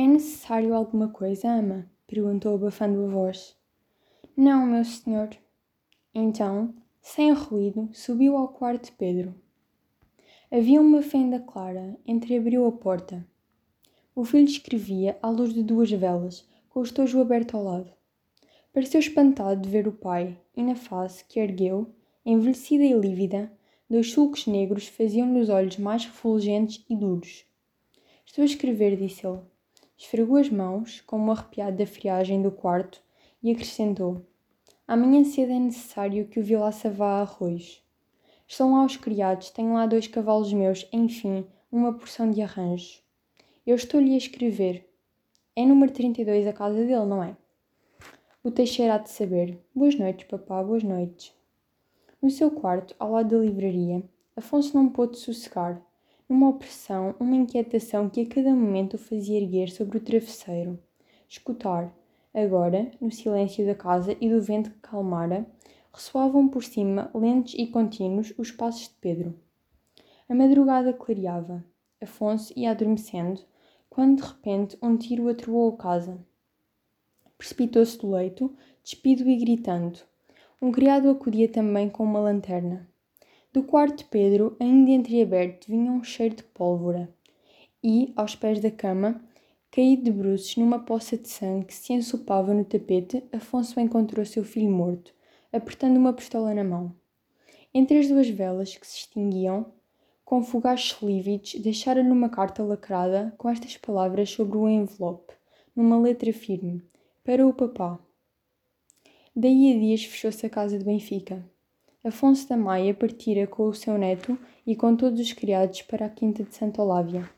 É necessário alguma coisa, ama? perguntou abafando a voz. Não, meu senhor. Então, sem ruído, subiu ao quarto de Pedro. Havia uma fenda clara, entreabriu a porta. O filho escrevia à luz de duas velas, com o estojo aberto ao lado. Pareceu espantado de ver o pai, e na face que ergueu, envelhecida e lívida, dois sulcos negros faziam-lhe os olhos mais refulgentes e duros. Estou a escrever, disse ele. Esfregou as mãos, como arrepiado da friagem do quarto, e acrescentou: Amanhã cedo é necessário que o Vilaça vá a arroz. Estão lá os criados, tenho lá dois cavalos meus, enfim, uma porção de arranjos. Eu estou-lhe a escrever. É número 32 a casa dele, não é? O Teixeira há de saber. Boas noites, papá, boas noites. No seu quarto, ao lado da livraria, Afonso não pôde sossegar, numa opressão, uma inquietação que a cada momento o fazia erguer sobre o travesseiro, escutar, agora, no silêncio da casa e do vento que calmara, ressoavam por cima, lentos e contínuos, os passos de Pedro. A madrugada clareava. Afonso ia adormecendo, quando de repente um tiro atroou a casa. Precipitou-se do leito, despido e gritando. Um criado acudia também com uma lanterna. Do quarto de Pedro, ainda entreaberto, vinha um cheiro de pólvora. E, aos pés da cama, caído de bruços numa poça de sangue que se ensopava no tapete, Afonso encontrou seu filho morto, apertando uma pistola na mão. Entre as duas velas que se extinguiam, com fogachos lívidos, deixara-lhe uma carta lacrada com estas palavras sobre o envelope, numa letra firme: Para o papá. Daí a dias fechou-se a casa de Benfica. Afonso da Maia partira com o seu neto e com todos os criados para a quinta de Santa Olávia.